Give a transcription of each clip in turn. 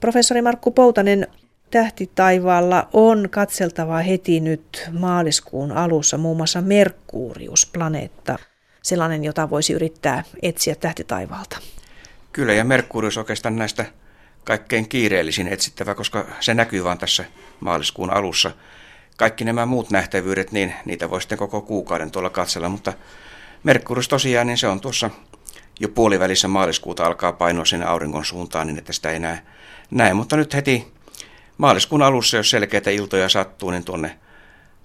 Professori Markku Poutanen, tähti taivaalla on katseltava heti nyt maaliskuun alussa muun muassa Merkurius-planeetta, sellainen, jota voisi yrittää etsiä tähti taivaalta. Kyllä, ja Merkurius oikeastaan näistä kaikkein kiireellisin etsittävä, koska se näkyy vain tässä maaliskuun alussa. Kaikki nämä muut nähtävyydet, niin niitä voi sitten koko kuukauden tuolla katsella, mutta Merkurius tosiaan, niin se on tuossa jo puolivälissä maaliskuuta alkaa painoa sinne auringon suuntaan, niin että sitä ei näe. näe. Mutta nyt heti maaliskuun alussa, jos selkeitä iltoja sattuu, niin tuonne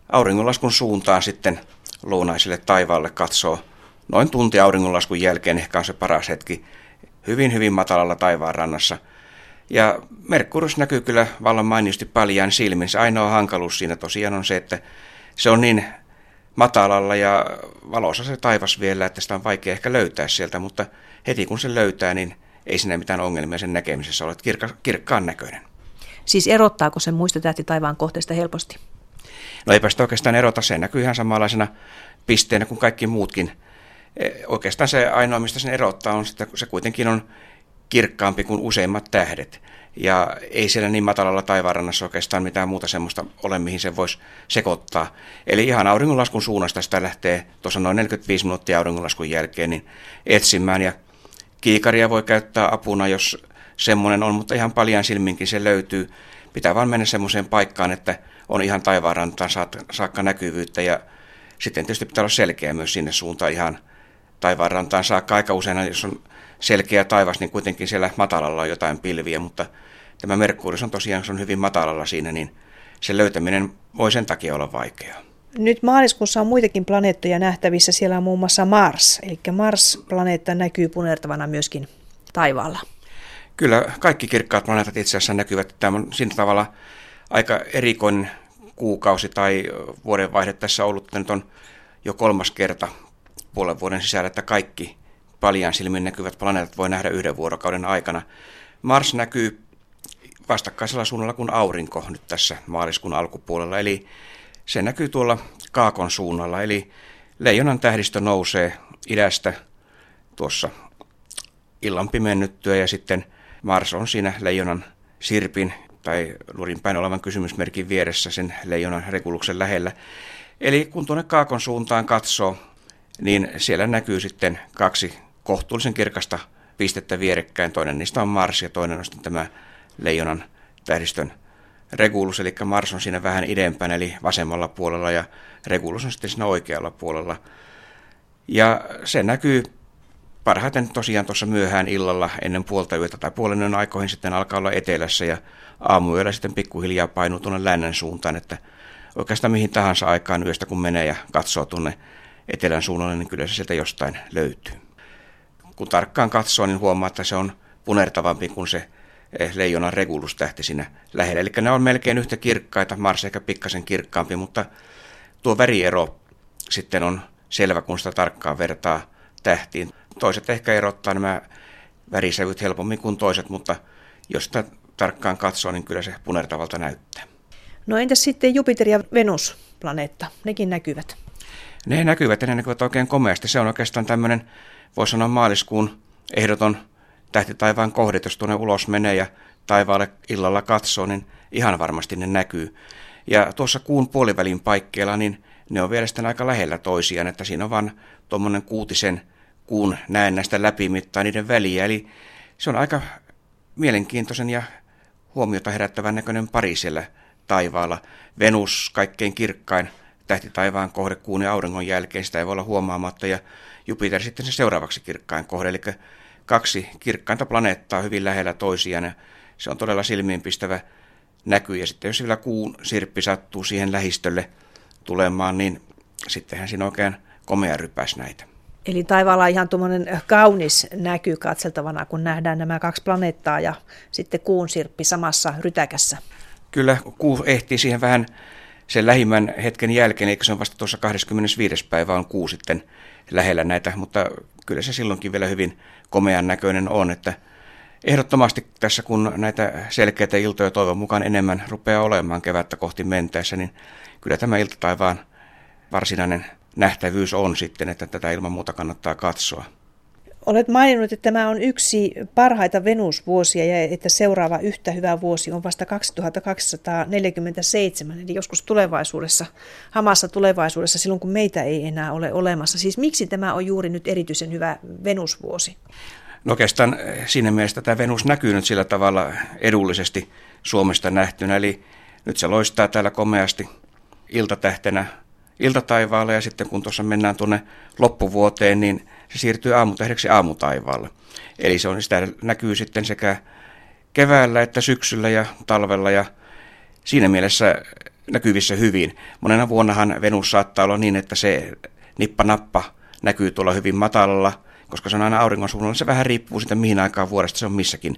auringonlaskun suuntaan sitten lounaiselle taivaalle katsoo noin tunti auringonlaskun jälkeen, ehkä on se paras hetki, hyvin hyvin matalalla taivaan rannassa. Ja Merkurius näkyy kyllä vallan mainiosti paljaan silmin. Se ainoa hankaluus siinä tosiaan on se, että se on niin matalalla ja valossa se taivas vielä, että sitä on vaikea ehkä löytää sieltä, mutta heti kun se löytää, niin ei siinä mitään ongelmia sen näkemisessä ole, kirkka, kirkkaan näköinen. Siis erottaako se muista tähti taivaan kohteesta helposti? No eipä sitä oikeastaan erota, se näkyy ihan samanlaisena pisteenä kuin kaikki muutkin. E, oikeastaan se ainoa, mistä sen erottaa, on että se kuitenkin on kirkkaampi kuin useimmat tähdet. Ja ei siellä niin matalalla taivaanrannassa oikeastaan mitään muuta semmoista ole, mihin se voisi sekoittaa. Eli ihan auringonlaskun suunnasta sitä lähtee tuossa noin 45 minuuttia auringonlaskun jälkeen niin etsimään. Ja kiikaria voi käyttää apuna, jos semmoinen on, mutta ihan paljon silminkin se löytyy. Pitää vaan mennä semmoiseen paikkaan, että on ihan taivaanrantaan saakka näkyvyyttä ja sitten tietysti pitää olla selkeä myös sinne suuntaan ihan taivaanrantaan saakka. Aika usein, jos on selkeä taivas, niin kuitenkin siellä matalalla on jotain pilviä, mutta tämä Merkurius on tosiaan se on hyvin matalalla siinä, niin sen löytäminen voi sen takia olla vaikeaa. Nyt maaliskuussa on muitakin planeettoja nähtävissä. Siellä on muun muassa Mars, eli Mars-planeetta näkyy punertavana myöskin taivaalla. Kyllä, kaikki kirkkaat planeetat itse asiassa näkyvät. Tämä on siinä tavalla aika erikoinen kuukausi tai vuodenvaihde tässä ollut. Nyt on jo kolmas kerta puolen vuoden sisällä, että kaikki paljon silmin näkyvät planeetat voi nähdä yhden vuorokauden aikana. Mars näkyy vastakkaisella suunnalla kuin aurinko nyt tässä maaliskuun alkupuolella, eli se näkyy tuolla Kaakon suunnalla, eli leijonan tähdistö nousee idästä tuossa illan pimennyttyä ja sitten Mars on siinä leijonan sirpin tai lurin päin olevan kysymysmerkin vieressä sen leijonan reguluksen lähellä. Eli kun tuonne Kaakon suuntaan katsoo, niin siellä näkyy sitten kaksi kohtuullisen kirkasta pistettä vierekkäin. Toinen niistä on Mars ja toinen on tämä leijonan tähdistön Regulus, eli Mars on siinä vähän idempänä, eli vasemmalla puolella, ja Regulus on sitten siinä oikealla puolella. Ja se näkyy parhaiten tosiaan tuossa myöhään illalla ennen puolta yötä tai puolen yön aikoihin sitten alkaa olla etelässä ja aamuyöllä sitten pikkuhiljaa painuu tuonne lännen suuntaan, että oikeastaan mihin tahansa aikaan yöstä kun menee ja katsoo tuonne etelän suunnalle, niin kyllä se sieltä jostain löytyy. Kun tarkkaan katsoo, niin huomaa, että se on punertavampi kuin se eh, leijonan regulustähti siinä lähellä. Eli ne on melkein yhtä kirkkaita, Mars ehkä pikkasen kirkkaampi, mutta tuo väriero sitten on selvä, kun sitä tarkkaan vertaa tähtiin. Toiset ehkä erottaa nämä värisävyt helpommin kuin toiset, mutta jos sitä tarkkaan katsoo, niin kyllä se punertavalta näyttää. No entäs sitten Jupiter ja Venus planeetta? Nekin näkyvät. Ne näkyvät ja ne näkyvät oikein komeasti. Se on oikeastaan tämmöinen, voisi sanoa maaliskuun ehdoton tähti taivaan kohde, jos tuonne ulos menee ja taivaalle illalla katsoo, niin ihan varmasti ne näkyy. Ja tuossa kuun puolivälin paikkeilla, niin ne on vielä sitten aika lähellä toisiaan, että siinä on vain tuommoinen kuutisen kuun näennäistä läpimittaa niiden väliä. Eli se on aika mielenkiintoisen ja huomiota herättävän näköinen pari siellä taivaalla. Venus kaikkein kirkkain tähti taivaan kohde kuun ja auringon jälkeen, sitä ei voi olla huomaamatta, ja Jupiter sitten se seuraavaksi kirkkain kohde, eli kaksi kirkkainta planeettaa hyvin lähellä toisiaan, ja se on todella silmiinpistävä näky, ja sitten jos vielä kuun sirppi sattuu siihen lähistölle tulemaan, niin sittenhän siinä oikein komea rypäs näitä. Eli taivaalla on ihan tuommoinen kaunis näky katseltavana, kun nähdään nämä kaksi planeettaa ja sitten kuun sirppi samassa rytäkässä. Kyllä, kuu ehtii siihen vähän sen lähimmän hetken jälkeen, eikö se on vasta tuossa 25. päivä on kuu sitten lähellä näitä, mutta kyllä se silloinkin vielä hyvin komean näköinen on, että ehdottomasti tässä kun näitä selkeitä iltoja toivon mukaan enemmän rupeaa olemaan kevättä kohti mentäessä, niin kyllä tämä iltataivaan varsinainen nähtävyys on sitten, että tätä ilman muuta kannattaa katsoa. Olet maininnut, että tämä on yksi parhaita Venusvuosia ja että seuraava yhtä hyvä vuosi on vasta 2247, eli joskus tulevaisuudessa, hamassa tulevaisuudessa, silloin kun meitä ei enää ole olemassa. Siis miksi tämä on juuri nyt erityisen hyvä Venusvuosi? No oikeastaan siinä mielessä tämä Venus näkyy nyt sillä tavalla edullisesti Suomesta nähtynä, eli nyt se loistaa täällä komeasti iltatähtenä iltataivaalle ja sitten kun tuossa mennään tuonne loppuvuoteen, niin se siirtyy aamutähdeksi aamutaivaalle. Eli se on, sitä näkyy sitten sekä keväällä että syksyllä ja talvella ja siinä mielessä näkyvissä hyvin. Monena vuonnahan Venus saattaa olla niin, että se nippa-nappa näkyy tuolla hyvin matalalla, koska se on aina auringon suunnalla. Se vähän riippuu siitä, mihin aikaan vuodesta se on missäkin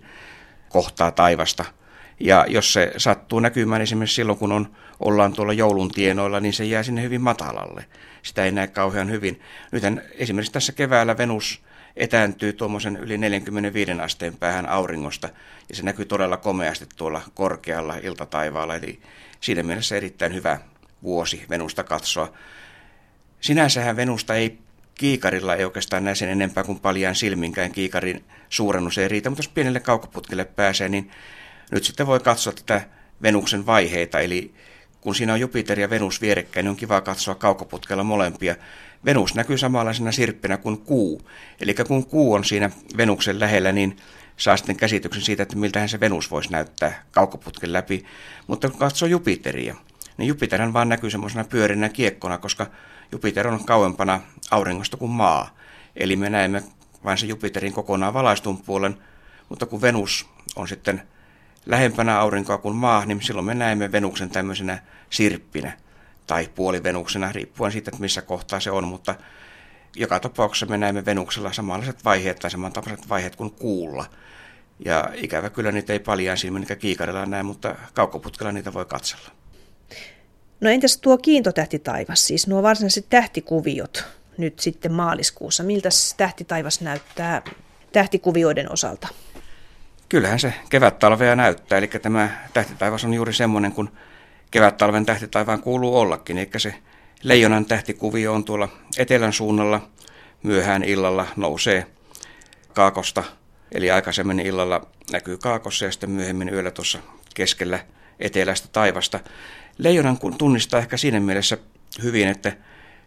kohtaa taivasta. Ja jos se sattuu näkymään esimerkiksi silloin, kun on, ollaan tuolla joulun tienoilla, niin se jää sinne hyvin matalalle. Sitä ei näe kauhean hyvin. Nyt esimerkiksi tässä keväällä Venus etääntyy tuommoisen yli 45 asteen päähän auringosta, ja se näkyy todella komeasti tuolla korkealla iltataivaalla, eli siinä mielessä erittäin hyvä vuosi Venusta katsoa. Sinänsähän Venusta ei kiikarilla ei oikeastaan näe sen enempää kuin paljaan silminkään kiikarin suurennus ei riitä, mutta jos pienelle kaukoputkelle pääsee, niin nyt sitten voi katsoa tätä Venuksen vaiheita, eli kun siinä on Jupiter ja Venus vierekkäin, niin on kiva katsoa kaukoputkella molempia. Venus näkyy samanlaisena sirppinä kuin kuu. Eli kun kuu on siinä Venuksen lähellä, niin saa sitten käsityksen siitä, että miltähän se Venus voisi näyttää kaukoputken läpi. Mutta kun katsoo Jupiteria, niin Jupiterhan vaan näkyy semmoisena pyörinä kiekkona, koska Jupiter on kauempana auringosta kuin maa. Eli me näemme vain se Jupiterin kokonaan valaistun puolen, mutta kun Venus on sitten lähempänä aurinkoa kuin maa, niin silloin me näemme Venuksen tämmöisenä sirppinä tai puolivenuksena, riippuen siitä, että missä kohtaa se on, mutta joka tapauksessa me näemme Venuksella samanlaiset vaiheet tai samantapaiset vaiheet kuin kuulla. Ja ikävä kyllä niitä ei paljon silmin eikä kiikarilla näe, mutta kaukoputkella niitä voi katsella. No entäs tuo kiintotähtitaivas, siis nuo varsinaiset tähtikuviot nyt sitten maaliskuussa. Miltä tähtitaivas näyttää tähtikuvioiden osalta? Kyllähän se kevät-talvea näyttää, eli tämä tähtitaivas on juuri semmoinen kuin kevät-talven tähtitaivaan kuuluu ollakin, eli se leijonan tähtikuvio on tuolla etelän suunnalla myöhään illalla nousee kaakosta, eli aikaisemmin illalla näkyy kaakossa ja sitten myöhemmin yöllä tuossa keskellä eteläistä taivasta. Leijonan tunnistaa ehkä siinä mielessä hyvin, että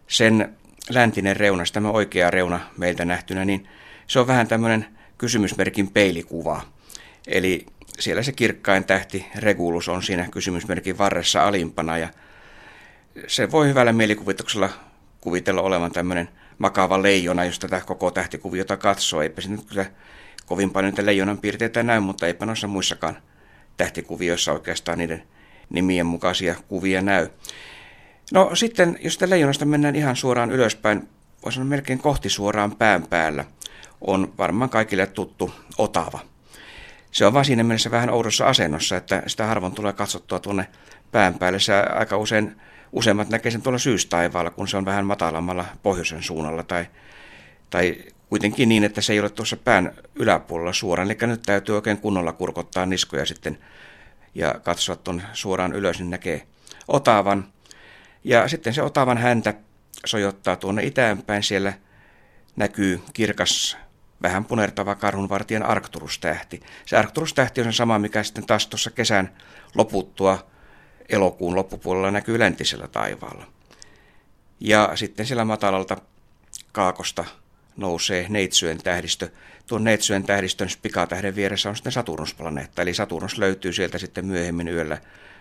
sen läntinen reuna, tämä oikea reuna meiltä nähtynä, niin se on vähän tämmöinen kysymysmerkin peilikuva. Eli siellä se kirkkain tähti Regulus on siinä kysymysmerkin varressa alimpana ja se voi hyvällä mielikuvituksella kuvitella olevan tämmöinen makava leijona, jos tätä koko tähtikuviota katsoo. Eipä se nyt kyllä kovin paljon niitä leijonan piirteitä näy, mutta eipä noissa muissakaan tähtikuvioissa oikeastaan niiden nimien mukaisia kuvia näy. No sitten, jos sitä leijonasta mennään ihan suoraan ylöspäin, voisi sanoa melkein kohti suoraan pään päällä, on varmaan kaikille tuttu Otava. Se on vaan siinä mielessä vähän oudossa asennossa, että sitä harvoin tulee katsottua tuonne pään päälle. Se aika usein, useimmat näkee sen tuolla syystaivaalla, kun se on vähän matalammalla pohjoisen suunnalla tai, tai kuitenkin niin, että se ei ole tuossa pään yläpuolella suoraan. Eli nyt täytyy oikein kunnolla kurkottaa niskoja sitten ja katsoa tuon suoraan ylös, niin näkee otavan. Ja sitten se otavan häntä sojottaa tuonne itäänpäin. Siellä näkyy kirkas, vähän punertava karhunvartijan Arcturus-tähti. Se Arcturus-tähti on se sama, mikä sitten taas tuossa kesän loputtua elokuun loppupuolella näkyy läntisellä taivaalla. Ja sitten siellä matalalta kaakosta nousee Neitsyön tähdistö. Tuon Neitsyön tähdistön pikatähden vieressä on sitten Saturnusplaneetta, eli Saturnus löytyy sieltä sitten myöhemmin yöllä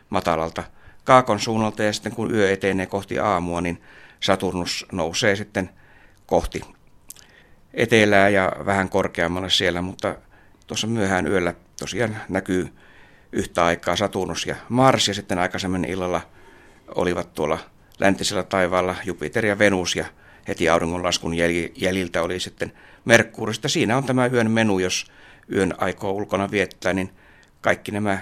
matalalta kaakon suunnalta ja sitten kun yö etenee kohti aamua, niin Saturnus nousee sitten kohti etelää ja vähän korkeammalle siellä, mutta tuossa myöhään yöllä tosiaan näkyy yhtä aikaa Saturnus ja Mars ja sitten aikaisemmin illalla olivat tuolla läntisellä taivaalla Jupiter ja Venus ja heti auringonlaskun jäljiltä oli sitten Merkuri. Sitten siinä on tämä yön menu, jos yön aikoo ulkona viettää, niin kaikki nämä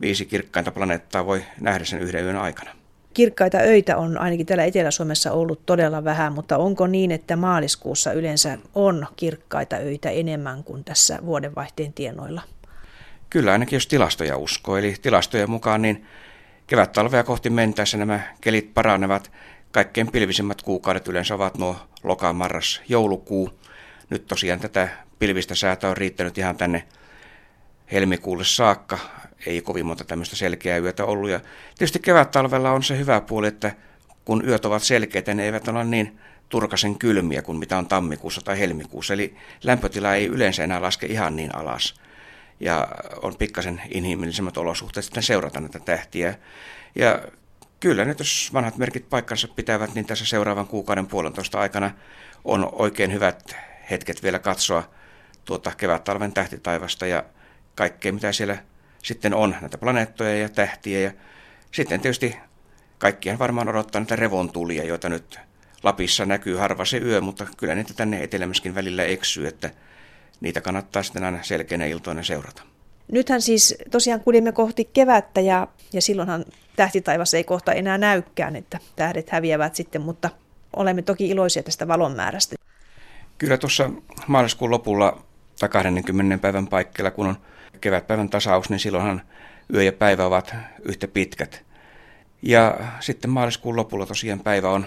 viisi kirkkainta planeettaa voi nähdä sen yhden yön aikana. Kirkkaita öitä on ainakin täällä Etelä-Suomessa ollut todella vähän, mutta onko niin, että maaliskuussa yleensä on kirkkaita öitä enemmän kuin tässä vuodenvaihteen tienoilla? Kyllä, ainakin jos tilastoja uskoo. Eli tilastojen mukaan niin kevät-talvea kohti mentäessä nämä kelit paranevat. Kaikkein pilvisimmät kuukaudet yleensä ovat nuo loka, marras, joulukuu. nyt tosiaan tätä pilvistä säätä on riittänyt ihan tänne helmikuulle saakka. Ei kovin monta tämmöistä selkeää yötä ollut. Ja tietysti kevät-talvella on se hyvä puoli, että kun yöt ovat selkeitä, ne eivät ole niin turkasen kylmiä kuin mitä on tammikuussa tai helmikuussa. Eli lämpötila ei yleensä enää laske ihan niin alas. Ja on pikkasen inhimillisemmät olosuhteet sitten seurata näitä tähtiä. Ja kyllä nyt jos vanhat merkit paikkansa pitävät, niin tässä seuraavan kuukauden puolentoista aikana on oikein hyvät hetket vielä katsoa tuota kevät-talven tähtitaivasta ja kaikkea, mitä siellä sitten on, näitä planeettoja ja tähtiä. Ja sitten tietysti kaikkien varmaan odottaa näitä revontulia, joita nyt Lapissa näkyy harva se yö, mutta kyllä niitä tänne etelämäskin välillä eksyy, että niitä kannattaa sitten aina selkeänä iltoina seurata. Nythän siis tosiaan kuljemme kohti kevättä ja, ja silloinhan tähtitaivas ei kohta enää näykään, että tähdet häviävät sitten, mutta olemme toki iloisia tästä valon määrästä. Kyllä tuossa maaliskuun lopulla tai 20 päivän paikkeilla, kun on kevätpäivän tasaus, niin silloinhan yö ja päivä ovat yhtä pitkät. Ja sitten maaliskuun lopulla tosiaan päivä on,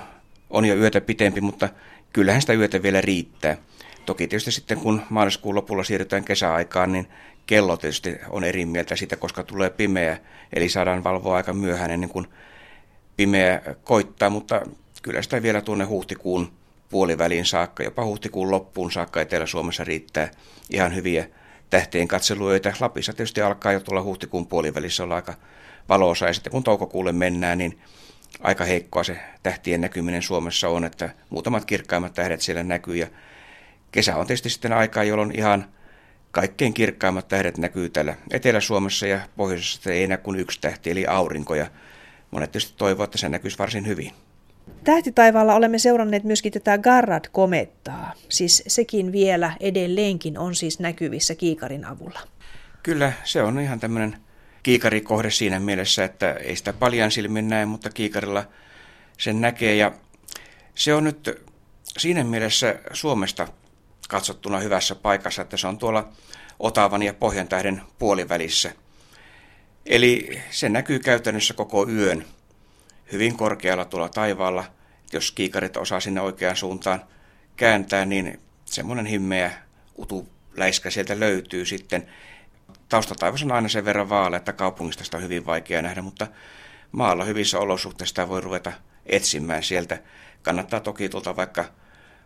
on jo yötä pitempi, mutta kyllähän sitä yötä vielä riittää. Toki tietysti sitten kun maaliskuun lopulla siirrytään kesäaikaan, niin kello tietysti on eri mieltä siitä, koska tulee pimeä, eli saadaan valvoa aika myöhään ennen kuin pimeä koittaa, mutta kyllä sitä vielä tuonne huhtikuun puoliväliin saakka, jopa huhtikuun loppuun saakka Etelä-Suomessa riittää ihan hyviä tähtien katseluita. Lapissa tietysti alkaa jo tulla huhtikuun puolivälissä olla aika valoisa ja sitten kun toukokuulle mennään, niin aika heikkoa se tähtien näkyminen Suomessa on, että muutamat kirkkaimmat tähdet siellä näkyy ja kesä on tietysti sitten aikaa, jolloin ihan kaikkein kirkkaimmat tähdet näkyy täällä Etelä-Suomessa ja pohjoisessa ei enää kuin yksi tähti eli aurinko ja monet tietysti toivovat, että se näkyisi varsin hyvin. Tähtitaivaalla olemme seuranneet myöskin tätä Garrad-komettaa. Siis sekin vielä edelleenkin on siis näkyvissä kiikarin avulla. Kyllä, se on ihan tämmöinen kiikarikohde siinä mielessä, että ei sitä paljon silmin näe, mutta kiikarilla sen näkee. Ja se on nyt siinä mielessä Suomesta katsottuna hyvässä paikassa, että se on tuolla Otavan ja Pohjantähden puolivälissä. Eli se näkyy käytännössä koko yön hyvin korkealla tuolla taivaalla. Jos kiikarit osaa sinne oikeaan suuntaan kääntää, niin semmoinen himmeä utuläiskä sieltä löytyy sitten. Taustataivas on aina sen verran vaale, että kaupungista sitä on hyvin vaikea nähdä, mutta maalla hyvissä olosuhteissa sitä voi ruveta etsimään sieltä. Kannattaa toki tuolta vaikka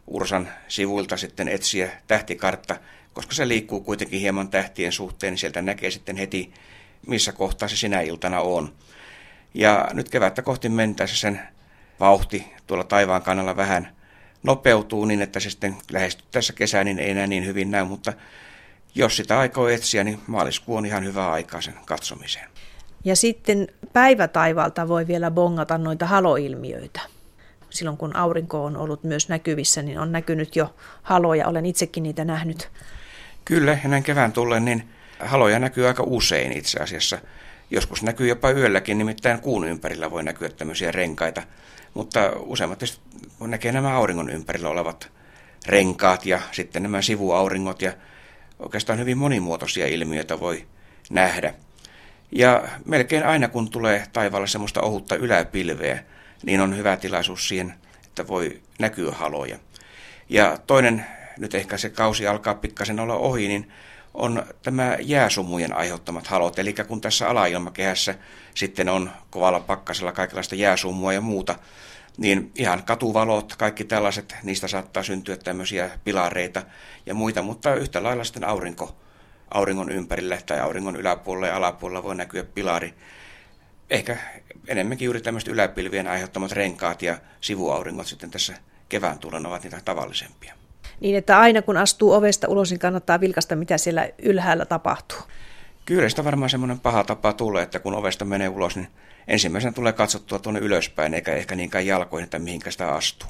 Ursan sivuilta sitten etsiä tähtikartta, koska se liikkuu kuitenkin hieman tähtien suhteen, niin sieltä näkee sitten heti, missä kohtaa se sinä iltana on. Ja nyt kevättä kohti mentäessä sen vauhti tuolla taivaan kannalla vähän nopeutuu niin, että se sitten lähestyttäessä kesää niin ei enää niin hyvin näy, mutta jos sitä aikoo etsiä, niin maaliskuu on ihan hyvä aika sen katsomiseen. Ja sitten päivätaivalta voi vielä bongata noita haloilmiöitä. Silloin kun aurinko on ollut myös näkyvissä, niin on näkynyt jo haloja. Olen itsekin niitä nähnyt. Kyllä, ja näin kevään tullen, niin haloja näkyy aika usein itse asiassa. Joskus näkyy jopa yölläkin, nimittäin kuun ympärillä voi näkyä tämmöisiä renkaita. Mutta useimmat näkee nämä auringon ympärillä olevat renkaat ja sitten nämä sivuauringot ja oikeastaan hyvin monimuotoisia ilmiöitä voi nähdä. Ja melkein aina kun tulee taivaalle semmoista ohutta yläpilveä, niin on hyvä tilaisuus siihen, että voi näkyä haloja. Ja toinen, nyt ehkä se kausi alkaa pikkasen olla ohi, niin on tämä jääsumujen aiheuttamat halot. Eli kun tässä alailmakehässä sitten on kovalla pakkasella kaikenlaista jääsumua ja muuta, niin ihan katuvalot, kaikki tällaiset, niistä saattaa syntyä tämmöisiä pilareita ja muita, mutta yhtä lailla sitten aurinko, auringon ympärillä tai auringon yläpuolella ja alapuolella voi näkyä pilari. Ehkä enemmänkin juuri tämmöiset yläpilvien aiheuttamat renkaat ja sivuauringot sitten tässä kevään tulen ovat niitä tavallisempia. Niin, että aina kun astuu ovesta ulos, niin kannattaa vilkasta, mitä siellä ylhäällä tapahtuu. Sitä varmaan semmoinen paha tapa tulee, että kun ovesta menee ulos, niin ensimmäisenä tulee katsottua tuonne ylöspäin, eikä ehkä niinkään jalkoihin, että mihinkä sitä astuu.